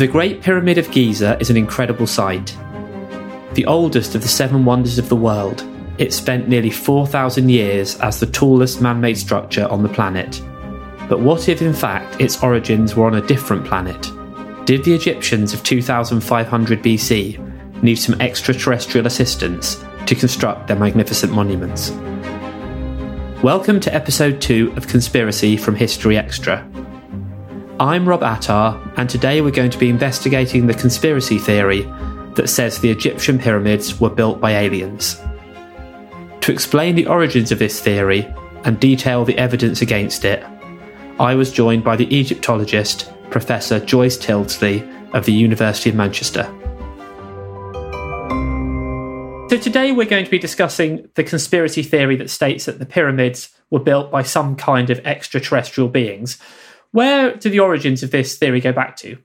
The Great Pyramid of Giza is an incredible sight. The oldest of the seven wonders of the world, it spent nearly 4,000 years as the tallest man made structure on the planet. But what if, in fact, its origins were on a different planet? Did the Egyptians of 2500 BC need some extraterrestrial assistance to construct their magnificent monuments? Welcome to episode 2 of Conspiracy from History Extra. I'm Rob Attar, and today we're going to be investigating the conspiracy theory that says the Egyptian pyramids were built by aliens. To explain the origins of this theory and detail the evidence against it, I was joined by the Egyptologist Professor Joyce Tyldesley of the University of Manchester. So, today we're going to be discussing the conspiracy theory that states that the pyramids were built by some kind of extraterrestrial beings. Where do the origins of this theory go back to?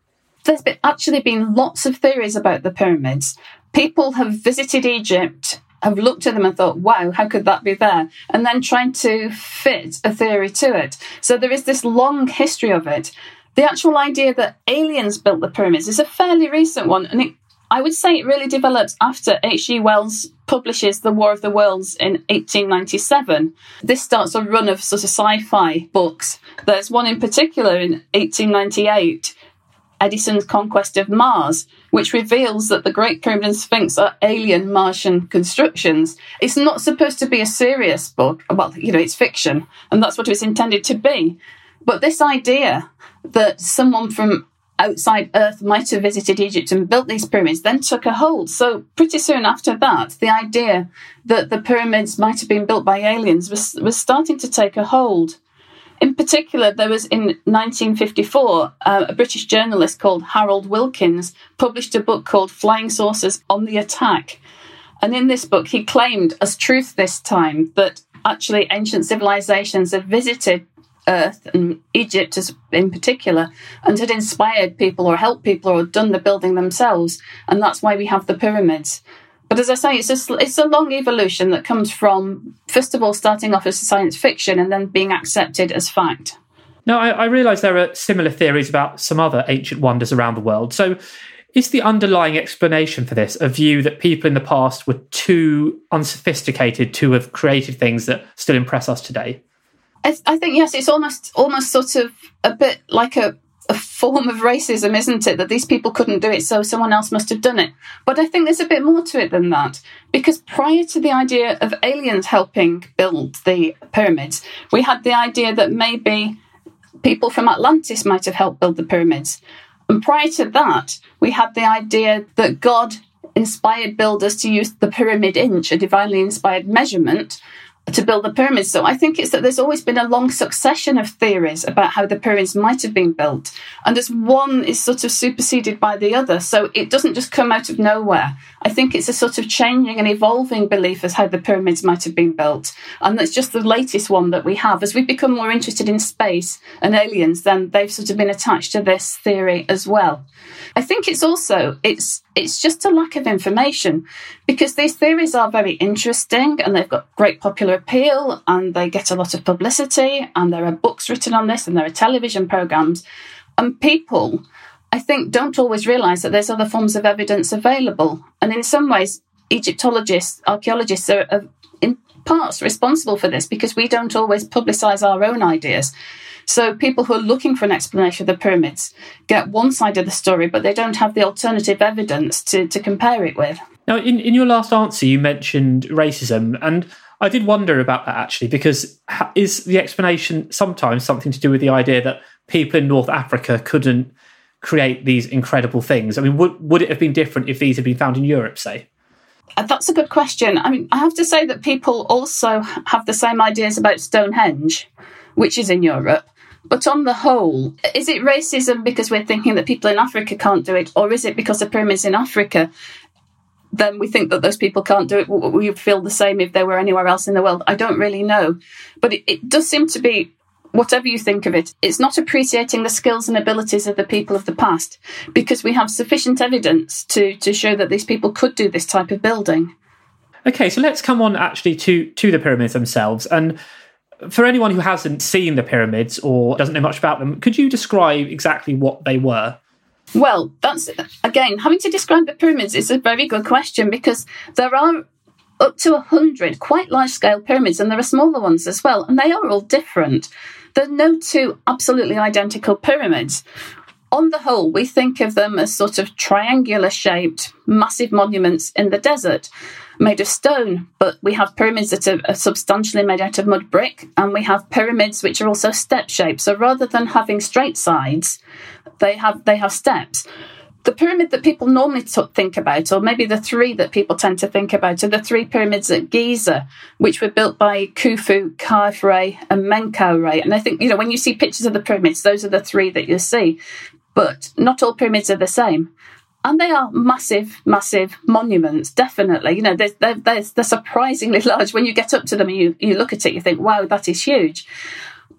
There's been, actually been lots of theories about the pyramids. People have visited Egypt, have looked at them and thought, wow, how could that be there? And then trying to fit a theory to it. So there is this long history of it. The actual idea that aliens built the pyramids is a fairly recent one, and it, I would say it really developed after H.G. Wells publishes The War of the Worlds in 1897. This starts a run of sort of sci fi books. There's one in particular in 1898, Edison's Conquest of Mars, which reveals that the Great Pyramid and Sphinx are alien Martian constructions. It's not supposed to be a serious book. Well, you know, it's fiction, and that's what it was intended to be. But this idea that someone from outside Earth might have visited Egypt and built these pyramids then took a hold. So, pretty soon after that, the idea that the pyramids might have been built by aliens was, was starting to take a hold. In particular, there was in 1954 uh, a British journalist called Harold Wilkins published a book called Flying Saucers on the Attack. And in this book, he claimed, as truth this time, that actually ancient civilizations had visited Earth and Egypt in particular, and had inspired people or helped people or done the building themselves, and that's why we have the pyramids. But as I say, it's a, it's a long evolution that comes from, first of all, starting off as science fiction and then being accepted as fact. Now, I, I realise there are similar theories about some other ancient wonders around the world. So, is the underlying explanation for this a view that people in the past were too unsophisticated to have created things that still impress us today? I, I think yes, it's almost almost sort of a bit like a a form of racism, isn't it? That these people couldn't do it, so someone else must have done it. But I think there's a bit more to it than that. Because prior to the idea of aliens helping build the pyramids, we had the idea that maybe people from Atlantis might have helped build the pyramids. And prior to that, we had the idea that God inspired builders to use the pyramid inch, a divinely inspired measurement, to build the pyramids. So I think it's that there's always been a long succession of theories about how the pyramids might have been built. And as one is sort of superseded by the other. So it doesn't just come out of nowhere. I think it's a sort of changing and evolving belief as how the pyramids might have been built. And that's just the latest one that we have. As we become more interested in space and aliens, then they've sort of been attached to this theory as well. I think it's also it's it's just a lack of information because these theories are very interesting and they've got great popular appeal and they get a lot of publicity and there are books written on this and there are television programs. And people I think don't always realize that there's other forms of evidence available. And in some ways Egyptologists archaeologists are, are in parts responsible for this because we don't always publicize our own ideas so people who are looking for an explanation of the pyramids get one side of the story, but they don't have the alternative evidence to, to compare it with. Now, in, in your last answer, you mentioned racism, and I did wonder about that actually, because is the explanation sometimes something to do with the idea that people in North Africa couldn't create these incredible things? I mean, would, would it have been different if these had been found in Europe, say? Uh, that's a good question. I mean, I have to say that people also have the same ideas about Stonehenge, which is in Europe. But on the whole, is it racism because we're thinking that people in Africa can't do it, or is it because the pyramids in Africa? Then we think that those people can't do it. We feel the same if they were anywhere else in the world. I don't really know. But it, it does seem to be whatever you think of it, it's not appreciating the skills and abilities of the people of the past because we have sufficient evidence to, to show that these people could do this type of building. Okay, so let's come on actually to, to the pyramids themselves. And for anyone who hasn't seen the pyramids or doesn't know much about them, could you describe exactly what they were? Well, that's again, having to describe the pyramids is a very good question because there are up to a hundred quite large scale pyramids and there are smaller ones as well, and they are all different. There are no two absolutely identical pyramids. On the whole, we think of them as sort of triangular shaped, massive monuments in the desert made of stone, but we have pyramids that are, substantially made out of mud brick, and we have pyramids which are also step shaped. So rather than having straight sides, they have they have steps. The pyramid that people normally think about, or maybe the three that people tend to think about, are the three pyramids at Giza, which were built by Khufu, Khafre, and Menkaure. And I think, you know, when you see pictures of the pyramids, those are the three that you see. But not all pyramids are the same and they are massive, massive monuments. Definitely, you know, they're, they're, they're, surprisingly large. When you get up to them and you, you look at it, you think, "Wow, that is huge."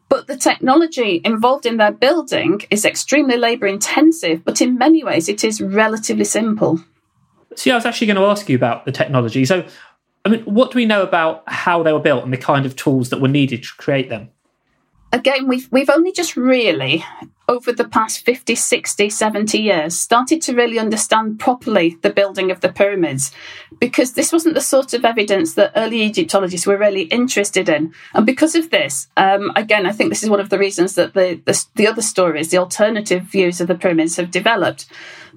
But the technology involved in their building is extremely labour intensive, but in many ways, it is relatively simple. See, I was actually going to ask you about the technology. So, I mean, what do we know about how they were built and the kind of tools that were needed to create them? Again, we've we've only just really over the past 50, 60, 70 years started to really understand properly the building of the pyramids because this wasn't the sort of evidence that early Egyptologists were really interested in. And because of this, um, again, I think this is one of the reasons that the, the, the other stories, the alternative views of the pyramids have developed.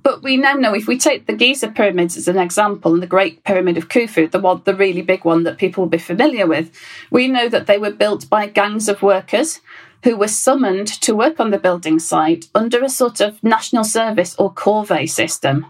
But we now know if we take the Giza pyramids as an example and the Great Pyramid of Khufu, the one, the really big one that people will be familiar with, we know that they were built by gangs of workers who were summoned to work on the building site under a sort of national service or corvée system.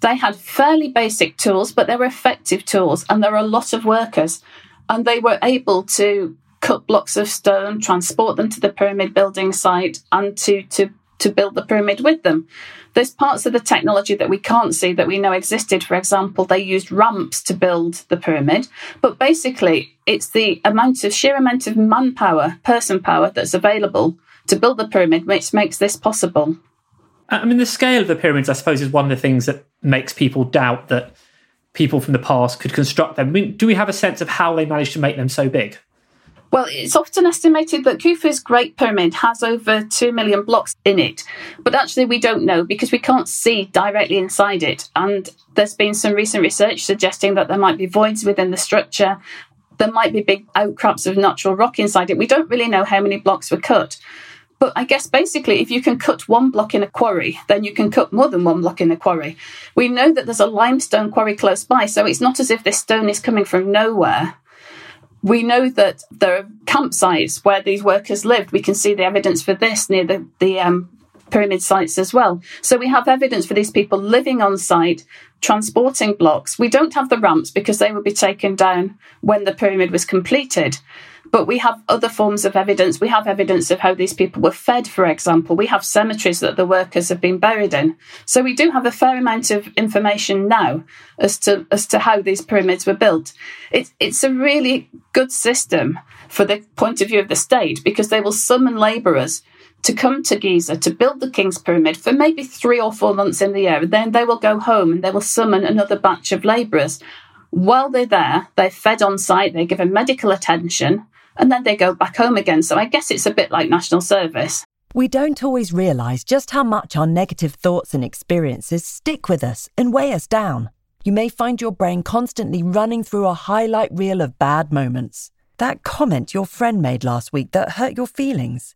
They had fairly basic tools, but they were effective tools, and there were a lot of workers, and they were able to cut blocks of stone, transport them to the pyramid building site, and to to to build the pyramid with them. There's parts of the technology that we can't see that we know existed. For example, they used ramps to build the pyramid, but basically, it's the amount of sheer amount of manpower, person power that's available to build the pyramid which makes this possible. I mean, the scale of the pyramids, I suppose, is one of the things that makes people doubt that people from the past could construct them. I mean, do we have a sense of how they managed to make them so big? Well, it's often estimated that Khufu's Great Pyramid has over 2 million blocks in it, but actually we don't know because we can't see directly inside it. And there's been some recent research suggesting that there might be voids within the structure. There might be big outcrops of natural rock inside it. We don't really know how many blocks were cut. But I guess basically, if you can cut one block in a quarry, then you can cut more than one block in a quarry. We know that there's a limestone quarry close by, so it's not as if this stone is coming from nowhere. We know that there are campsites where these workers lived. We can see the evidence for this near the, the um, pyramid sites as well. So we have evidence for these people living on site, transporting blocks. We don't have the ramps because they would be taken down when the pyramid was completed. But we have other forms of evidence. We have evidence of how these people were fed, for example. We have cemeteries that the workers have been buried in. So we do have a fair amount of information now as to as to how these pyramids were built. It, it's a really good system for the point of view of the state because they will summon labourers to come to Giza to build the King's Pyramid for maybe three or four months in the year. And then they will go home and they will summon another batch of labourers. While they're there, they're fed on site, they're given medical attention, and then they go back home again. So I guess it's a bit like national service. We don't always realise just how much our negative thoughts and experiences stick with us and weigh us down. You may find your brain constantly running through a highlight reel of bad moments. That comment your friend made last week that hurt your feelings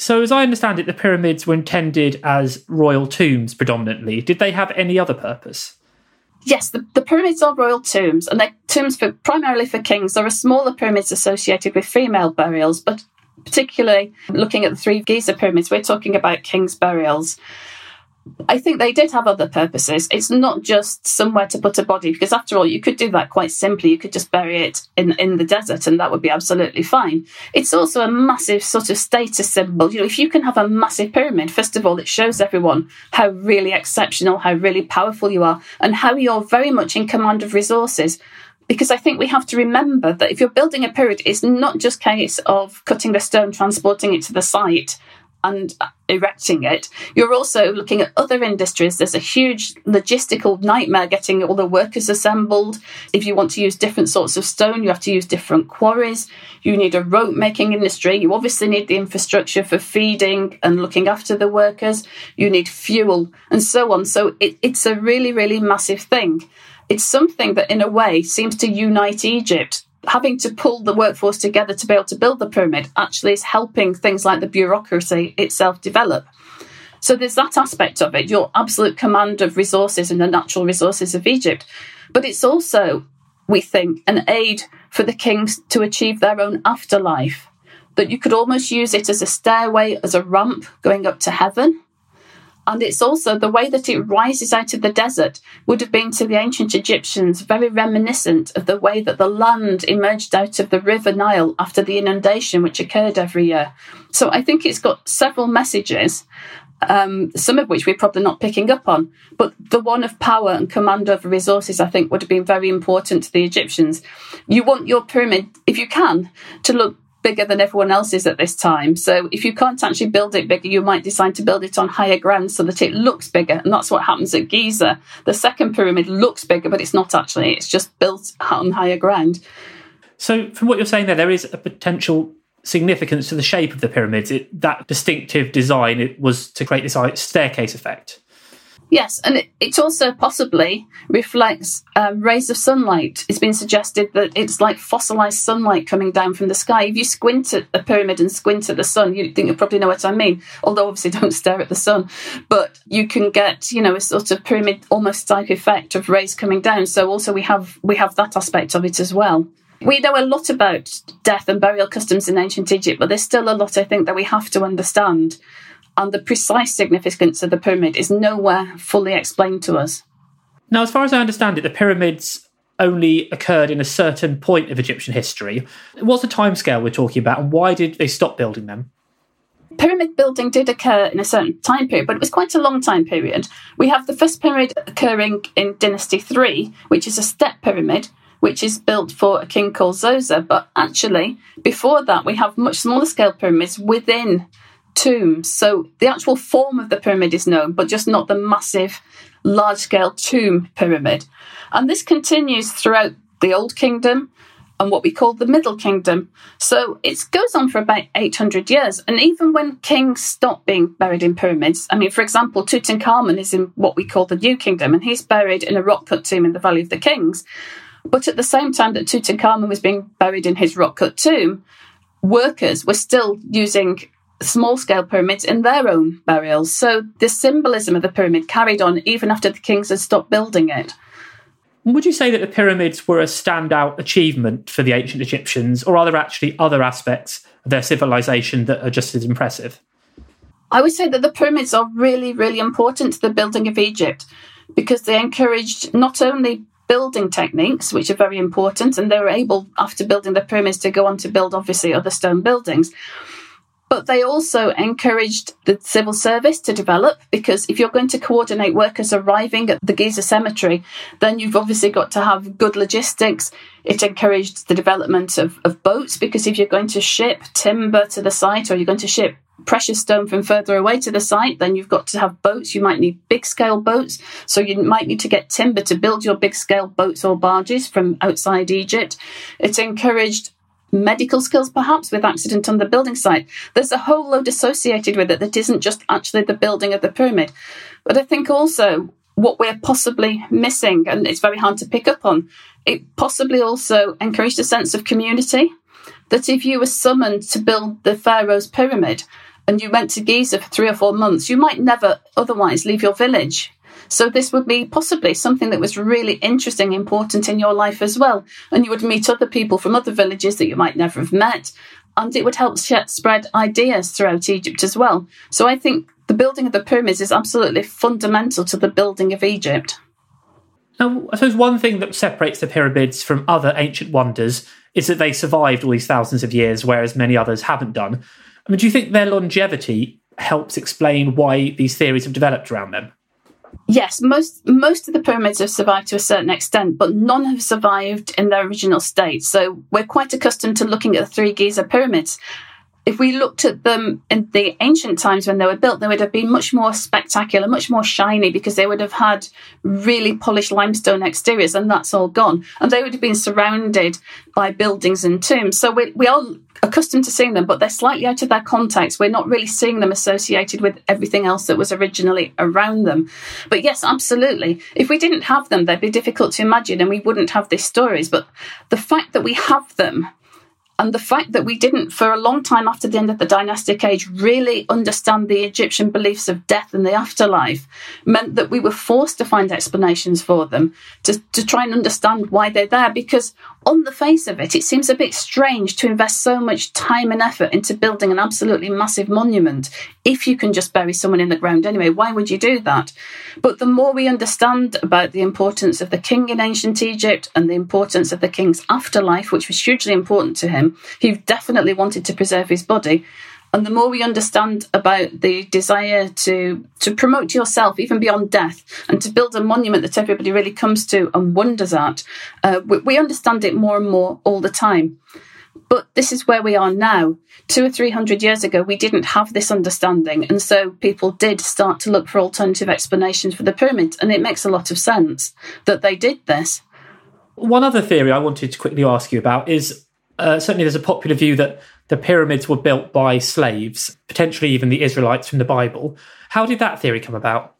So, as I understand it, the pyramids were intended as royal tombs predominantly. Did they have any other purpose? Yes, the, the pyramids are royal tombs, and they're tombs for primarily for kings. There are smaller pyramids associated with female burials, but particularly looking at the three Giza pyramids, we're talking about kings' burials. I think they did have other purposes. It's not just somewhere to put a body, because after all, you could do that quite simply. You could just bury it in, in the desert, and that would be absolutely fine. It's also a massive sort of status symbol. You know, if you can have a massive pyramid, first of all, it shows everyone how really exceptional, how really powerful you are, and how you're very much in command of resources because I think we have to remember that if you're building a pyramid, it's not just case of cutting the stone, transporting it to the site, and erecting hmm. it, you're also looking at other industries. There's a huge logistical nightmare getting all the workers assembled. If you want to use different sorts of stone, you have to use different quarries. You need a rope making industry. You obviously need the infrastructure for feeding and looking after the workers. You need fuel and so on. So it, it's a really, really massive thing. It's something that, in a way, seems to unite Egypt having to pull the workforce together to be able to build the pyramid actually is helping things like the bureaucracy itself develop. So there's that aspect of it, your absolute command of resources and the natural resources of Egypt. But it's also, we think, an aid for the kings to achieve their own afterlife. That you could almost use it as a stairway, as a ramp going up to heaven. And it's also the way that it rises out of the desert would have been to the ancient Egyptians very reminiscent of the way that the land emerged out of the River Nile after the inundation, which occurred every year. So I think it's got several messages. Um, some of which we're probably not picking up on, but the one of power and command over resources, I think, would have been very important to the Egyptians. You want your pyramid, if you can, to look bigger than everyone else's at this time. So if you can't actually build it bigger, you might decide to build it on higher ground so that it looks bigger. And that's what happens at Giza. The second pyramid looks bigger, but it's not actually. It's just built on higher ground. So from what you're saying there, there is a potential significance to the shape of the pyramids. It, that distinctive design it was to create this uh, staircase effect. Yes, and it, it also possibly reflects um, rays of sunlight. It's been suggested that it's like fossilized sunlight coming down from the sky. If you squint at a pyramid and squint at the sun, you think you probably know what I mean. Although obviously don't stare at the sun, but you can get you know a sort of pyramid almost type effect of rays coming down. So also we have we have that aspect of it as well. We know a lot about death and burial customs in ancient Egypt, but there's still a lot I think that we have to understand and the precise significance of the pyramid is nowhere fully explained to us. Now, as far as I understand it, the pyramids only occurred in a certain point of Egyptian history. What's the timescale we're talking about, and why did they stop building them? Pyramid building did occur in a certain time period, but it was quite a long time period. We have the first pyramid occurring in Dynasty 3, which is a step pyramid, which is built for a king called Zoser. But actually, before that, we have much smaller scale pyramids within tombs. So the actual form of the pyramid is known, but just not the massive, large scale tomb pyramid. And this continues throughout the Old Kingdom and what we call the Middle Kingdom. So it goes on for about 800 years. And even when kings stop being buried in pyramids, I mean, for example, Tutankhamun is in what we call the New Kingdom, and he's buried in a rock cut tomb in the Valley of the Kings. But at the same time that Tutankhamun was being buried in his rock cut tomb, workers were still using small scale pyramids in their own burials. So the symbolism of the pyramid carried on even after the kings had stopped building it. Would you say that the pyramids were a standout achievement for the ancient Egyptians, or are there actually other aspects of their civilization that are just as impressive? I would say that the pyramids are really, really important to the building of Egypt because they encouraged not only building techniques, which are very important, and they were able, after building the pyramids, to go on to build obviously other stone buildings but they also encouraged the civil service to develop because if you're going to coordinate workers arriving at the Giza cemetery, then you've obviously got to have good logistics. It encouraged the development of, of boats because if you're going to ship timber to the site or you're going to ship precious stone from further away to the site, then you've got to have boats. You might need big scale boats. So you might need to get timber to build your big scale boats or barges from outside Egypt. It encouraged medical skills, perhaps, with accident on the building site. There's a whole load associated with it that isn't just actually the building of the pyramid. But I think also what we're possibly missing, and it's very hard to pick up on, it possibly also encouraged a sense of community. That if you were summoned to build the Pharaoh's pyramid and you went to Giza for three or four months, you might never otherwise leave your village so this would be possibly something that was really interesting, important in your life as well. And you would meet other people from other villages that you might never have met. And it would help spread ideas throughout Egypt as well. So I think the building of the pyramids is absolutely fundamental to the building of Egypt. Now, I suppose one thing that separates the pyramids from other ancient wonders is that they survived all these thousands of years, whereas many others haven't done. I mean, do you think their longevity helps explain why these theories have developed around them? Yes, most most of the pyramids have survived to a certain extent, but none have survived in their original state. So we're quite accustomed to looking at the three Giza pyramids. If we looked at them in the ancient times when they were built, they would have been much more spectacular, much more shiny, because they would have had really polished limestone exteriors, and that's all gone. And they would have been surrounded by buildings and tombs. So we, we are accustomed to seeing them, but they're slightly out of their context. We're not really seeing them associated with everything else that was originally around them. But yes, absolutely. If we didn't have them, they'd be difficult to imagine and we wouldn't have these stories. But the fact that we have them and the fact that we didn't, for a long time after the end of the dynastic age, really understand the Egyptian beliefs of death and the afterlife meant that we were forced to find explanations for them to, to try and understand why they're there. Because on the face of it, it seems a bit strange to invest so much time and effort into building an absolutely massive monument if you can just bury someone in the ground anyway. Why would you do that? But the more we understand about the importance of the king in ancient Egypt and the importance of the king's afterlife, which was hugely important to him, he definitely wanted to preserve his body. And the more we understand about the desire to to promote yourself even beyond death and to build a monument that everybody really comes to and wonders at, uh, we, we understand it more and more all the time. But this is where we are now. Two or three hundred years ago, we didn't have this understanding. And so people did start to look for alternative explanations for the pyramids. And it makes a lot of sense that they did this. One other theory I wanted to quickly ask you about is uh, certainly there's a popular view that the pyramids were built by slaves, potentially even the Israelites from the Bible. How did that theory come about?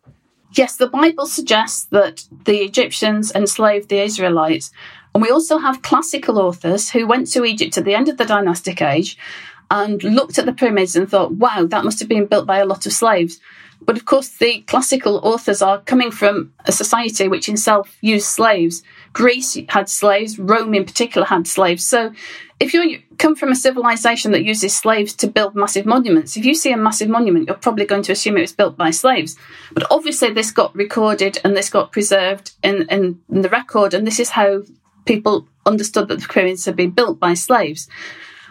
Yes, the Bible suggests that the Egyptians enslaved the Israelites. And we also have classical authors who went to Egypt at the end of the dynastic age and looked at the pyramids and thought, wow, that must have been built by a lot of slaves. But of course, the classical authors are coming from a society which itself used slaves. Greece had slaves, Rome in particular had slaves. So if you come from a civilization that uses slaves to build massive monuments, if you see a massive monument, you're probably going to assume it was built by slaves. But obviously, this got recorded and this got preserved in, in, in the record, and this is how people understood that the pyramids had been built by slaves.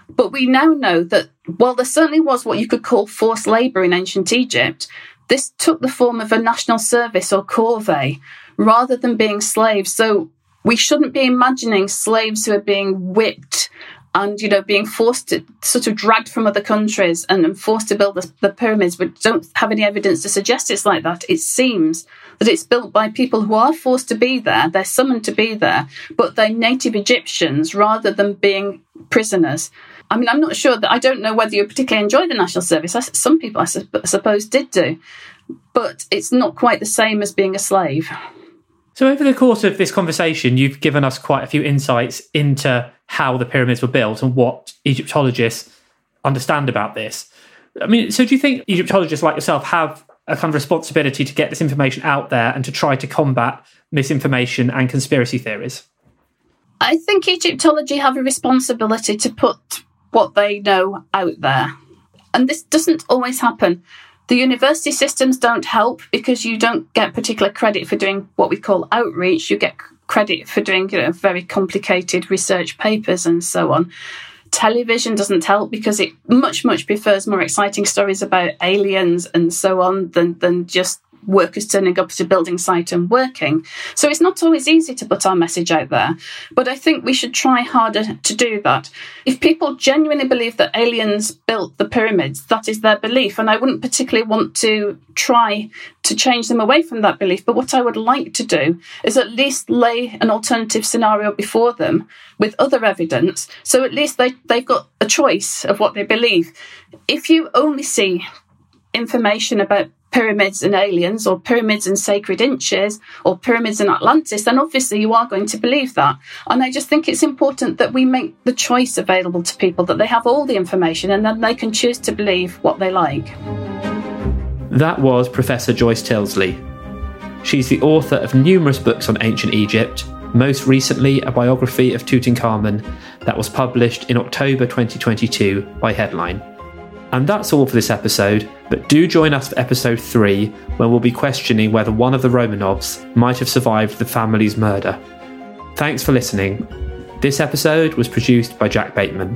But we now know that while there certainly was what you could call forced labour in ancient Egypt, this took the form of a national service or corvée rather than being slaves. So we shouldn't be imagining slaves who are being whipped and you know being forced to sort of dragged from other countries and, forced to build the, the, pyramids we don't have any evidence to suggest it's like that it seems that it's built by people who are forced to be there they're summoned to be there but they're native egyptians rather than being prisoners I mean, I'm not sure that I don't know whether you particularly enjoy the national service. Some people, I su- suppose, did do, but it's not quite the same as being a slave. So, over the course of this conversation, you've given us quite a few insights into how the pyramids were built and what Egyptologists understand about this. I mean, so do you think Egyptologists like yourself have a kind of responsibility to get this information out there and to try to combat misinformation and conspiracy theories? I think Egyptology have a responsibility to put what they know out there. And this doesn't always happen. The university systems don't help because you don't get particular credit for doing what we call outreach. You get credit for doing you know, very complicated research papers and so on. Television doesn't help because it much, much prefers more exciting stories about aliens and so on than, than just workers turning up to building site and working. So it's not always easy to put our message out there, but I think we should try harder to do that. If people genuinely believe that aliens built the pyramids, that is their belief, and I wouldn't particularly want to try to change them away from that belief. But what I would like to do is at least lay an alternative scenario before them with other evidence, so at least they, they've got a choice of what they believe. If you only see information about pyramids and aliens or pyramids and sacred inches or pyramids in Atlantis, then obviously you are going to believe that. And I just think it's important that we make the choice available to people, that they have all the information and then they can choose to believe what they like. That was Professor Joyce Tyldesley. She's the author of numerous books on ancient Egypt, most recently a biography of Tutankhamun that was published in October 2022 by Headline. And that's all for this episode, but do join us for episode 3, where we'll be questioning whether one of the Romanovs might have survived the family's murder. Thanks for listening. This episode was produced by Jack Bateman.